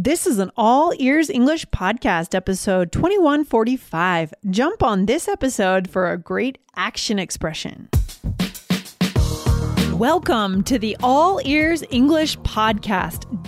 This is an all ears English podcast, episode 2145. Jump on this episode for a great action expression. Welcome to the All Ears English podcast,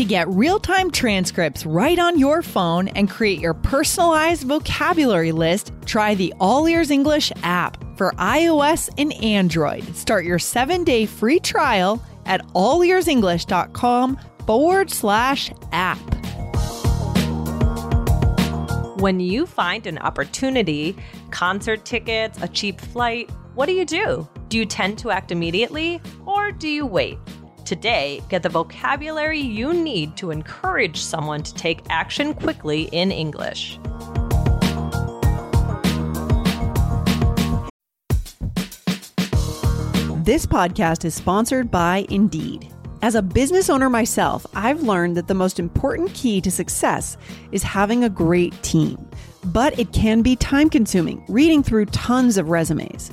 To get real time transcripts right on your phone and create your personalized vocabulary list, try the All Ears English app for iOS and Android. Start your seven day free trial at allearsenglish.com forward slash app. When you find an opportunity, concert tickets, a cheap flight, what do you do? Do you tend to act immediately or do you wait? Today, get the vocabulary you need to encourage someone to take action quickly in English. This podcast is sponsored by Indeed. As a business owner myself, I've learned that the most important key to success is having a great team. But it can be time consuming, reading through tons of resumes.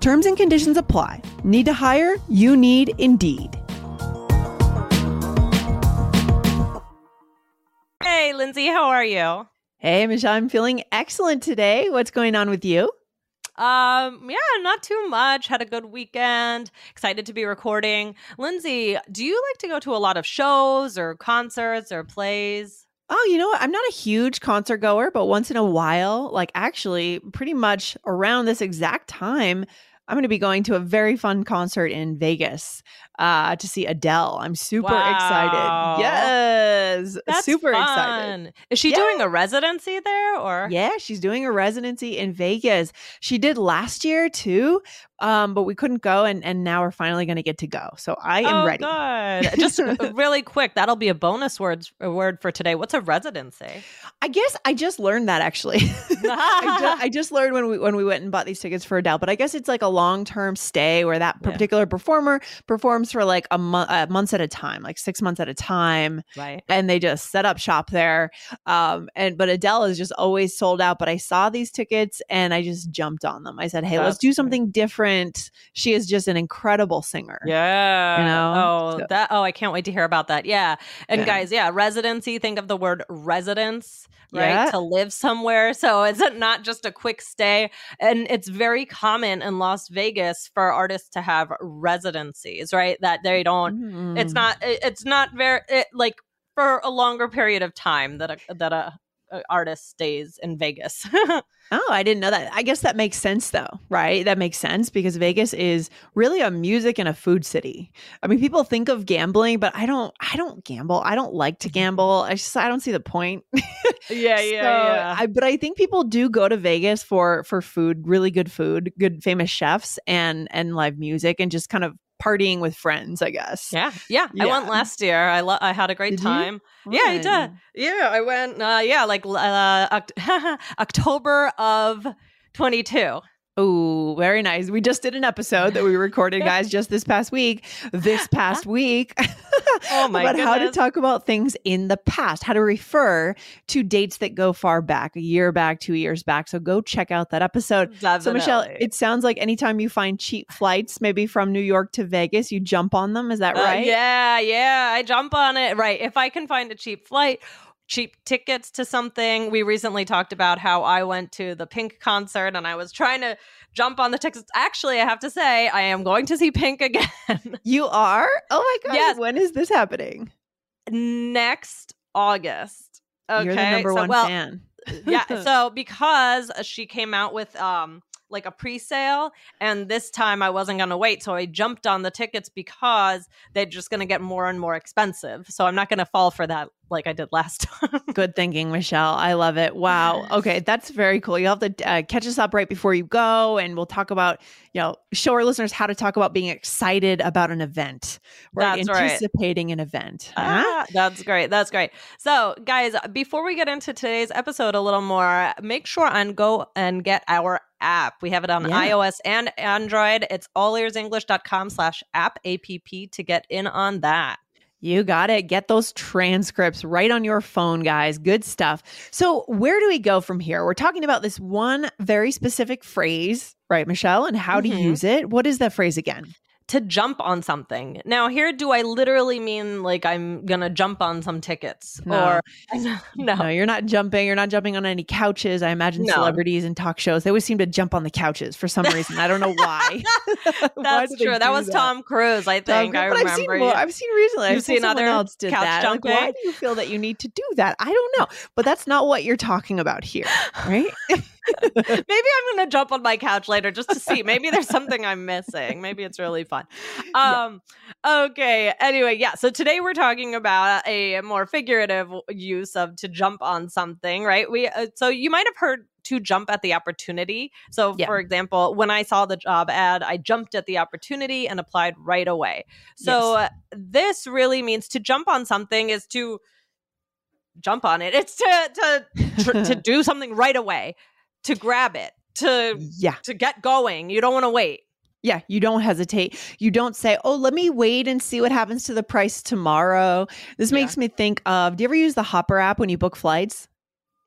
Terms and conditions apply. Need to hire? You need Indeed. Hey, Lindsay, how are you? Hey, Michelle, I'm feeling excellent today. What's going on with you? Um, yeah, not too much. Had a good weekend. Excited to be recording. Lindsay, do you like to go to a lot of shows or concerts or plays? Oh, you know what? I'm not a huge concert goer, but once in a while, like actually pretty much around this exact time, I'm going to be going to a very fun concert in Vegas uh, to see Adele. I'm super Wow. excited. Yes, That's super fun. excited. Is she Yeah. doing a residency there or? Yeah, she's doing a residency in Vegas. She did last year too, um, but we couldn't go, and and now we're finally going to get to go. So I am oh, ready. Good. Just uh, really quick, that'll be a bonus word a word for today. What's a residency? I guess I just learned that actually. I, ju- I just learned when we when we went and bought these tickets for Adele, but I guess it's like a long term stay where that Yeah. particular performer performs for like a month, uh, months at a time, like six months at a time, right. and they just set up shop there. Um, and but Adele is just always sold out. But I saw these tickets and I just jumped on them. I said, "Hey, let's That's do great. something different." She is just an incredible singer. Yeah. You know? Oh, So- that. Oh, I can't wait to hear about that. Yeah. And Yeah. guys, yeah, residency. Think of the word residence, right? Yeah. To live somewhere. So it's not just a quick stay, and it's very common in Las Vegas for artists to have residencies, right? That they don't. It's Mm. not. it- It's not very it, like for a longer period of time that a that a artist stays in Vegas. Oh, I didn't know that. I guess that makes sense though, right? That makes sense because Vegas is really a music and a food city. I mean, people think of gambling, but I don't I don't gamble. I don't like to mm-hmm. gamble. I just I don't see the point. yeah, So, I, but I think people do go to Vegas for for food, really good food, good famous chefs and and live music and just kind of partying with friends, I guess. Yeah, yeah. I went last year. I lo- I had a great Did you? time. Yeah, I did. Yeah, I went. Uh, yeah, like uh, October of twenty two. Oh, very nice. We just did an episode that we recorded, guys, just this past week. This past week. Oh my about how to talk about things in the past, how to refer to dates that go far back, a year back, two years back. So go check out that episode. So, Michelle, it sounds like anytime you find cheap flights, maybe from New York to Vegas, you jump on them. Is that Uh, right? yeah, yeah. I jump on it. Right. If I can find a cheap flight, cheap tickets to something. We recently talked about how I went to the Pink concert and I was trying to jump on the tickets. Actually, I have to say, I am going to see Pink again You are? Oh my God. Yes. When is this happening? next August. Okay. You're the number so, one well, fan. yeah so because she came out with um like a pre-sale and this time i wasn't going to wait so i jumped on the tickets because they're just going to get more and more expensive so i'm not going to fall for that like i did last time Good thinking, Michelle. I love it. Wow. Okay, that's very cool. You'll have to uh, catch us up right before you go, and we'll talk about, you know, show our listeners how to talk about being excited about an event, right? That's right. Anticipating an event. Huh? Ah, that's great. That's great. So, guys, before we get into today's episode a little more, make sure and go and get our app. We have it on Yeah. iOS and Android. It's allearsenglish.com slash app, A-P-P, to get in on that. You got it. Get those transcripts right on your phone, guys. Good stuff. So, where do we go from here? We're talking about this one very specific phrase, right, Michelle, and how to Mhm. use it. What is that phrase again? To jump on something. Now, here, do I literally mean like I'm gonna jump on some tickets? No. Or no, No, you're not jumping. You're not jumping on any couches. I imagine No. celebrities and talk shows, they always seem to jump on the couches for some reason. I don't know why. Why that's they true. That was Tom Cruise, I think. Cruise- I but remember. I've seen, more, I've seen recently. You've I've seen seen other else did couch that. Like, why do you feel that you need to do that? I don't know, but that's not what you're talking about here, right? Maybe I'm gonna jump on my couch later just to see. Maybe there's something I'm missing. Maybe it's really fun. Um okay. Anyway, yeah. So today we're talking about a more figurative use of to jump on something, right? We uh, so you might have heard to jump at the opportunity. So Yeah. for example, when I saw the job ad, I jumped at the opportunity and applied right away. So uh, this really means to jump on something is to jump on it. It's to to tr- to do something right away, to grab it, to yeah. to get going. You don't want to wait. Yeah, you don't hesitate. You don't say, "Oh, let me wait and see what happens to the price tomorrow." This Yeah. makes me think of. Do you ever use the Hopper app when you book flights?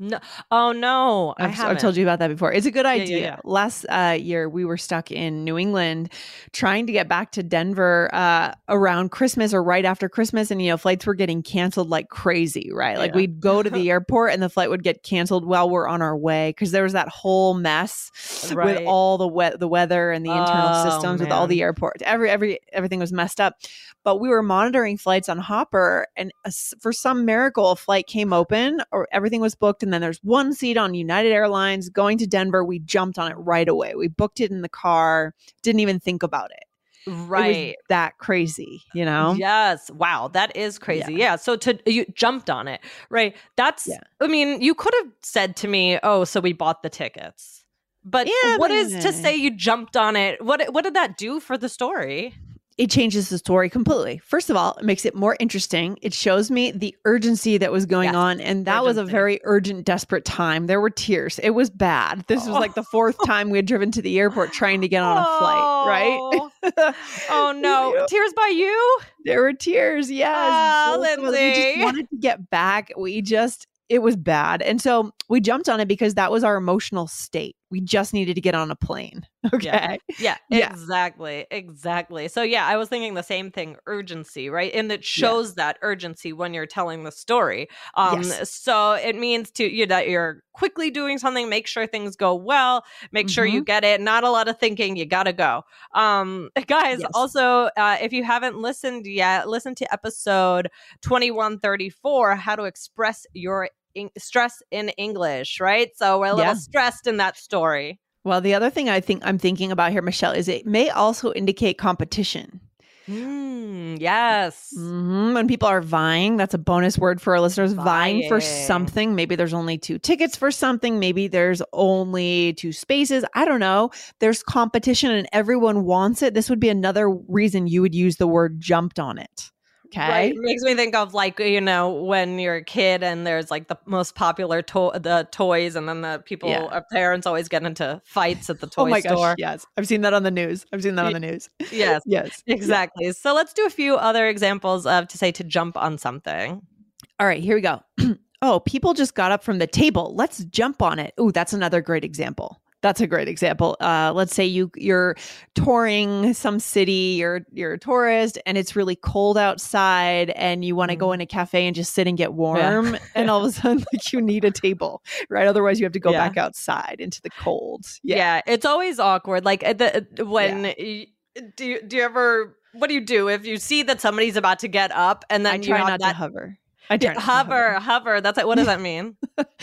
No, oh no, I I've, haven't. I've told you about that before. It's a good yeah, idea. yeah. Last uh, year, we were stuck in New England trying to get back to Denver uh, around Christmas or right after Christmas. And, you know, flights were getting canceled like crazy, right? Like Yeah. we'd go to the airport and the flight would get canceled while we're on our way because there was that whole mess Right. with all the we- the weather and the internal Oh, systems with all the airports. Every, every, everything was messed up. But we were monitoring flights on Hopper, and s- for some miracle, a flight came open or everything was booked. And then there's one seat on United Airlines going to Denver. We jumped on it right away. We booked it in the car, didn't even think about it. It was right. that crazy, you know? Yes. Wow, that is crazy. Yeah. So to you jumped on it, right? That's. Yeah. I mean, you could have said to me, "Oh, so we bought the tickets." But Yeah, what but- is to say you jumped on it? What what did that do for the story? It changes the story completely. First of all, it makes it more interesting. It shows me the urgency that was going Yes, on. And that was a very urgent, desperate time. There were tears. It was bad. This was like the fourth time we had driven to the airport trying to get on a flight, right? Oh. Oh no, Yeah. tears by you. There were tears. Yes. Ah, Both of us, We just wanted to get back. We just, it was bad. And so we jumped on it because that was our emotional state. We just needed to get on a plane. Okay. Yeah, Yeah. exactly. Exactly. So yeah, I was thinking the same thing, urgency, right? And it shows that urgency when you're telling the story. Um Yes. so it means to you that you're quickly doing something, make sure things go well, make sure Mm-hmm. you get it, not a lot of thinking, you got to go. Um guys, Yes. also uh if you haven't listened yet, listen to episode 2134 how to express your in- stress in English, right? So we're a little Yeah. stressed in that story. Well, the other thing I think I'm thinking about here, Michelle, is it may also indicate competition. Mm, yes. Mhm. When people are vying, that's a bonus word for our listeners. Vying for something. Maybe there's only two tickets for something. Maybe there's only two spaces. I don't know. There's competition and everyone wants it. This would be another reason you would use the word jumped on it. Okay. Right. It makes me think of like, you know, when you're a kid and there's like the most popular to- the toys and then the people Yeah. our parents always get into fights at the toy Oh my store. gosh. Yes. I've seen that on the news. I've seen that on the news. Yes. Yes. Exactly. So let's do a few other examples of to say to jump on something. All right, here we go. oh, people just got up from the table. Let's jump on it. Ooh, that's another great example. That's a great example. Uh, let's say you you're touring some city, you're you're a tourist, and it's really cold outside, and you want to go mm-hmm. in a cafe and just sit and get warm, and all of a sudden, like you need a table, right? Otherwise, you have to go Yeah. back outside into the cold. Yeah. Yeah, it's always awkward. Like uh, the uh, when y- do you do you ever what do you do if you see that somebody's about to get up and then I you try have not that to hover. I not to hover, hover. That's like, what does that mean?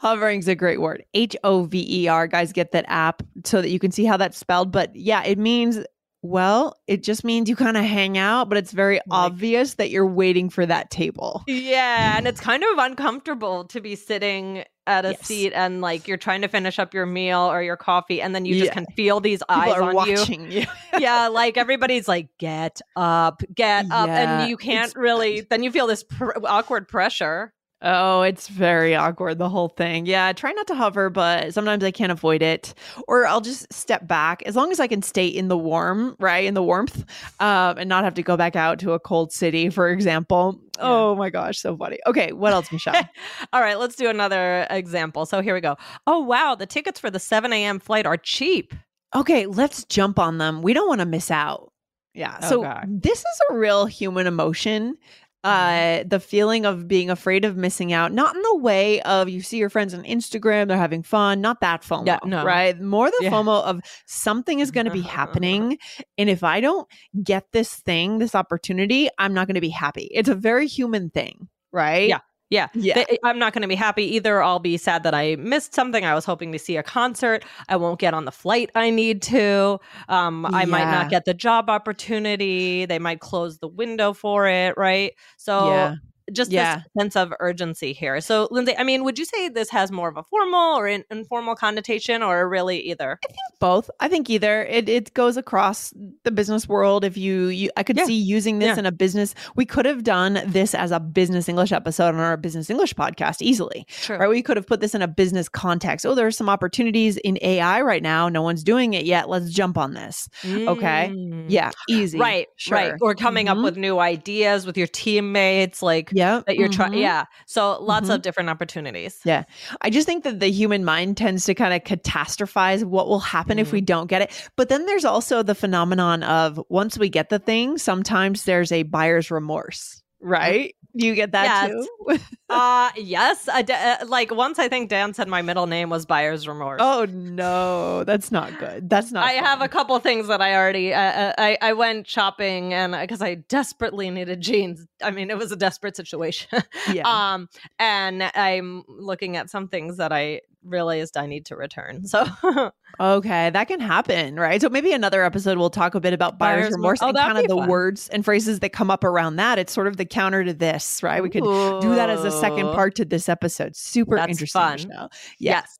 Hovering's a great word. H O V E R. Guys, get that app so that you can see how that's spelled. But yeah, it means, well, it just means you kind of hang out, but it's very Like- obvious that you're waiting for that table. yeah, and it's kind of uncomfortable to be sitting at a Yes. seat and like you're trying to finish up your meal or your coffee, and then you just can feel these People eyes are on you. watching you. yeah, like everybody's like, "Get up, get up," Yeah, and you can't really. Then you feel this pr- awkward pressure. Oh, it's very awkward, the whole thing. Yeah, I try not to hover, but sometimes I can't avoid it. Or I'll just step back as long as I can stay in the warm, right? In the warmth, um, and not have to go back out to a cold city, for example. Yeah. Oh my gosh, so funny. Okay, what else, Michelle? All right, let's do another example. So here we go. Oh wow, the tickets for the 7 a.m. flight are cheap. okay, let's jump on them. We don't want to miss out. Yeah. So Okay. this is a real human emotion. Uh the feeling of being afraid of missing out, not in the way of you see your friends on Instagram, they're having fun, not that FOMO. Yeah, no. Right. More the Yeah. FOMO of something is gonna be happening. And if I don't get this thing, this opportunity, I'm not gonna be happy. It's a very human thing, right? Yeah. Yeah. Yeah. Th- I'm not going to be happy either. I'll be sad that I missed something. I was hoping to see a concert. I won't get on the flight I need to. Um, I might not get the job opportunity. They might close the window for it. Right. So Yeah. Just Yeah. this sense of urgency here. So, Lindsay, I mean, would you say this has more of a formal or an informal connotation or really either? I think both i think either it, it goes across the business world if you, you i could Yeah. see using this Yeah. in a business we could have done this as a business english episode on our business english podcast easily Sure. right we could have put this in a business context oh there are some opportunities in ai right now no one's doing it yet let's jump on this okay. Mm. yeah easy Right, right. Sure. Or coming Mhm. up with new ideas with your teammates, like yeah that you're trying. mhm. Yeah. So lots Mhm. of different opportunities. Yeah. I just think that the human mind tends to kind of catastrophize what will happen if Mhm. we don't get it. But then there's also the phenomenon of once we get the thing, sometimes there's a buyer's remorse, right? You get that Yes. too? Uh yes. I d- uh, like once I think Dan said my middle name was buyer's remorse. oh no, that's not good. That's not I have a couple things that I already. Uh, uh, I I went shopping and because I desperately needed jeans. I mean, it was a desperate situation. yeah. um, and I'm looking at some things that I realized I need to return. So okay, that can happen, right? So maybe another episode we'll talk a bit about buyer's, Buyer's remorse remorse. Oh, and kind of the fun. words and phrases that come up around that. It's sort of the counter to this, right? We could do that as a second part to this episode. Super That's interesting. fun. Michelle. Yeah. Yes.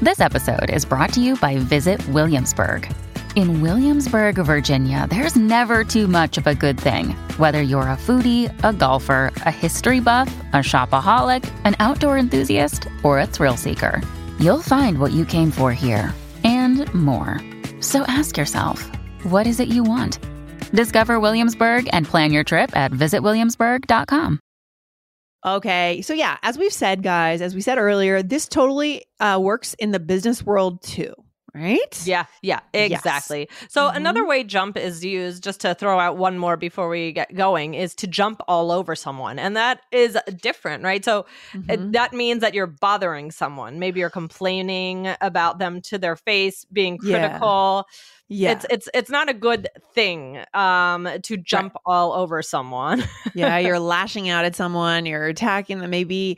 This episode is brought to you by Visit Williamsburg. In Williamsburg, Virginia, there's never too much of a good thing. Whether you're a foodie, a golfer, a history buff, a shopaholic, an outdoor enthusiast, or a thrill seeker, you'll find what you came for here and more. So ask yourself, what is it you want? Discover Williamsburg and plan your trip at visitwilliamsburg.com. Okay. So, yeah, as we've said, guys, as we said earlier, this totally uh, works in the business world too, right? Yeah, yeah, Yes. exactly. So Mhm. another way jump is used, just to throw out one more before we get going, is to jump all over someone. And that is different, right? So it- Mhm. that means that you're bothering someone. Maybe you're complaining about them to their face, being critical. yeah. It's it's it's not a good thing um to jump all over someone. yeah. You're lashing out at someone, you're attacking them. Maybe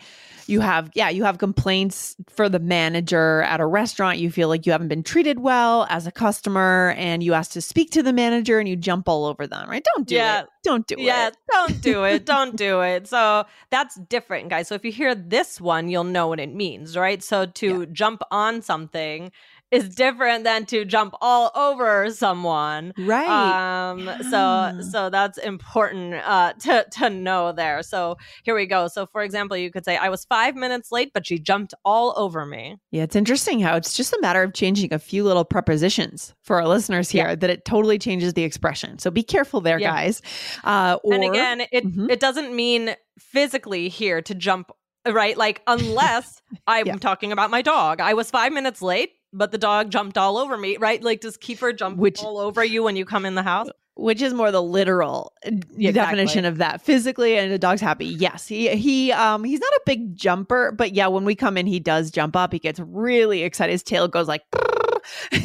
you have, yeah, you have complaints for the manager at a restaurant. You feel like you haven't been treated well as a customer and you ask to speak to the manager and you jump all over them, right? Don't do Yeah. it. Don't do yeah, it. don't do it. Don't do it. So that's different, guys. So if you hear this one, you'll know what it means, right? So to jump on something is different than to jump all over someone. Right. Um so so that's important uh to to know there. So here we go. So for example, you could say I was 5 minutes late but she jumped all over me. Yeah, it's interesting how it's just a matter of changing a few little prepositions for our listeners here Yeah. that it totally changes the expression. So be careful there, Yeah. guys. Uh, or, and again, it Mhm. it doesn't mean physically here to jump right like unless I'm Yeah. talking about my dog. I was 5 minutes late but the dog jumped all over me, right? Like, does Keeper jump Which- all over you when you come in the house? which is more the literal uh, Yeah, definition of that physically and the dog's happy yes he he um he's not a big jumper but yeah when we come in he does jump up he gets really excited his tail goes like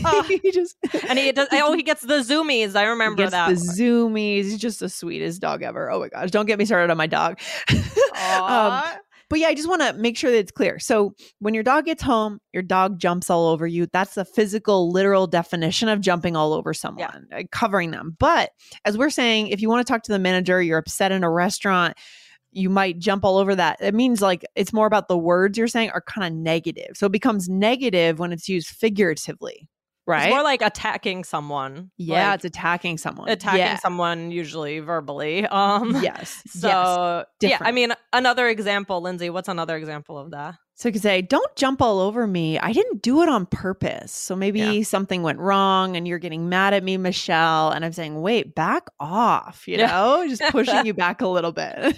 Oh. he just And he does. Oh, he gets the zoomies. I remember gets that. the zoomies he's just the sweetest dog ever oh my gosh don't get me started on my dog um. But yeah, I just want to make sure that it's clear. So when your dog gets home, your dog jumps all over you. That's the physical, literal definition of jumping all over someone, uh, covering them. But as we're saying, if you want to talk to the manager, you're upset in a restaurant, you might jump all over that. It means like it's more about the words you're saying are kind of negative. So it becomes negative when it's used figuratively, right? It's more like attacking someone. yeah, Like, it's attacking someone. attacking yeah. someone usually verbally. Um, Yes. So yes. yeah, I mean, another example, Lindsay. What's another example of that? So you could say, don't jump all over me. I didn't do it on purpose. So maybe Yeah. something went wrong and you're getting mad at me, Michelle. And I'm saying, wait, back off, you know, just pushing you back a little bit.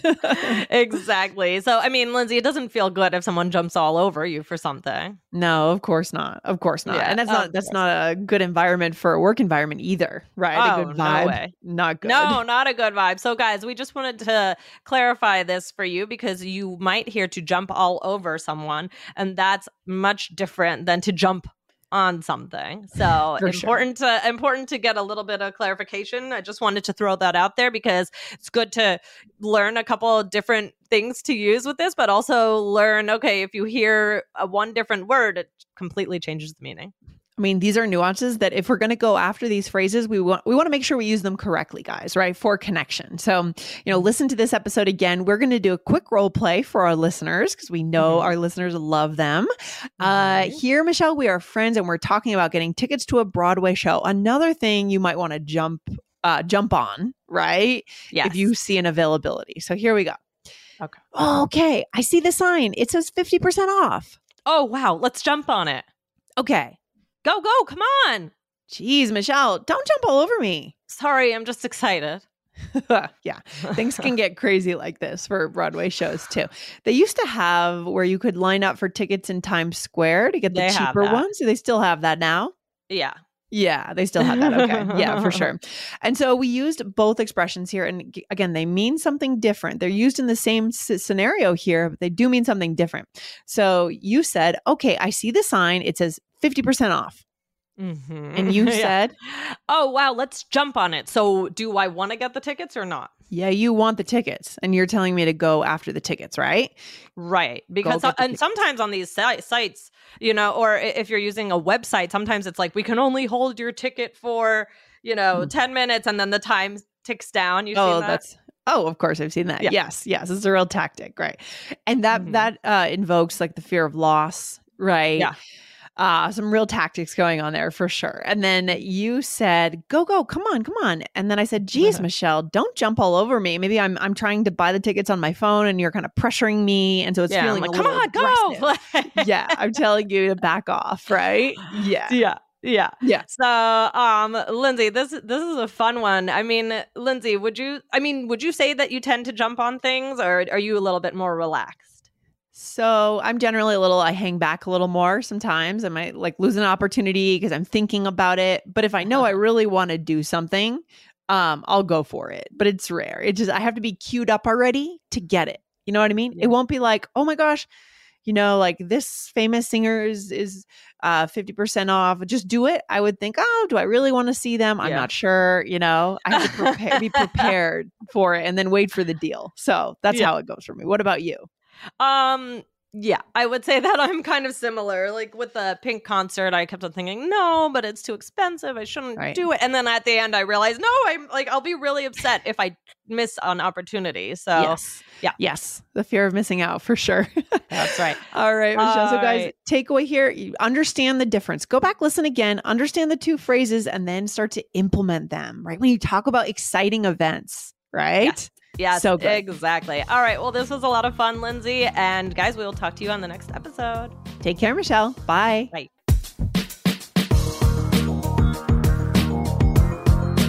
exactly. So I mean, Lindsay, it doesn't feel good if someone jumps all over you for something. no, of course not. Of course not. Yeah, and that's oh, of not that's not a good environment for a work environment either, right? Oh, a good oh, no way. Not good. No, not a good vibe. So, guys, we just wanted to clarify this for you because you might hear to jump all over someone, and that's much different than to jump on something. So For sure. important to important to get a little bit of clarification. I just wanted to throw that out there because it's good to learn a couple of different things to use with this, but also learn okay, if you hear a one different word, it completely changes the meaning. I mean, these are nuances that if we're going to go after these phrases, we want we want to make sure we use them correctly, guys, right? For connection. So, you know, listen to this episode again. We're going to do a quick role play for our listeners because we know Mhm. our listeners love them. Uh, Mhm. here, Michelle, we are friends, and we're talking about getting tickets to a Broadway show. Another thing you might want to jump uh, jump on, right? yes. If you see an availability. So here we go. Okay. Okay, I see the sign. It says fifty percent off. Oh wow, let's jump on it. Okay. Go, go, come on. Geez, Michelle, don't jump all over me. Sorry, I'm just excited. yeah, things can get crazy like this for Broadway shows too. They used to have where you could line up for tickets in Times Square to get the They cheaper ones. Do they still have that now? Yeah. Yeah, they still have that. Okay. yeah, for sure. And so we used both expressions here. And g- again, they mean something different. They're used in the same s- scenario here, but they do mean something different. So you said, okay, I see the sign. It says 50% off. Mhm. And you Yeah. said, "Oh wow, let's jump on it." So, do I want to get the tickets or not? yeah, you want the tickets. And you're telling me to go after the tickets, right? Right, because the and tickets. sometimes on these sites, you know, or if you're using a website, sometimes it's like we can only hold your ticket for you know Mm. ten minutes, and then the time ticks down. You oh, that? that's oh, of course I've seen that. Yeah. Yes, yes, it's a real tactic, right? And that Mhm. that uh, invokes like the fear of loss, right? Yeah. Uh, some real tactics going on there for sure. And then you said, "Go, go, come on, come on." And then I said, "Geez, Michelle, don't jump all over me. Maybe I'm I'm trying to buy the tickets on my phone, and you're kind of pressuring me, and so it's yeah, feeling like, come on, aggressive." go. yeah, I'm telling you to back off, right? Yeah, yeah, yeah. yeah. So, um, Lindsay, this this is a fun one. I mean, Lindsay, would you? I mean, would you say that you tend to jump on things, or are you a little bit more relaxed? So I'm generally a little, I hang back a little more sometimes. I might like lose an opportunity because I'm thinking about it. But if I know I really want to do something, um, I'll go for it. But it's rare. It just, I have to be queued up already to get it. You know what I mean? Yeah. It won't be like, oh my gosh, you know, like this famous singer is, is uh, 50% off. Just do it. I would think, oh, do I really want to see them? I'm Yeah. not sure. You know, I have to prepare, be prepared for it and then wait for the deal. So that's Yeah. how it goes for me. What about you? Um, Yeah, I would say that I'm kind of similar. Like with the pink concert, I kept on thinking, no, but it's too expensive. I shouldn't Right. do it. And then at the end, I realized, no, I'm like, I'll be really upset if I miss an opportunity. So yes. yeah. Yes. The fear of missing out for sure. that's right. All right, Michelle. so, guys, right. takeaway here you understand the difference. Go back, listen again, understand the two phrases, and then start to implement them, right? When you talk about exciting events, right? Yes, So good. exactly. All right. Well, this was a lot of fun, Lindsay. And guys, we will talk to you on the next episode. Take care, Michelle. Bye. Bye.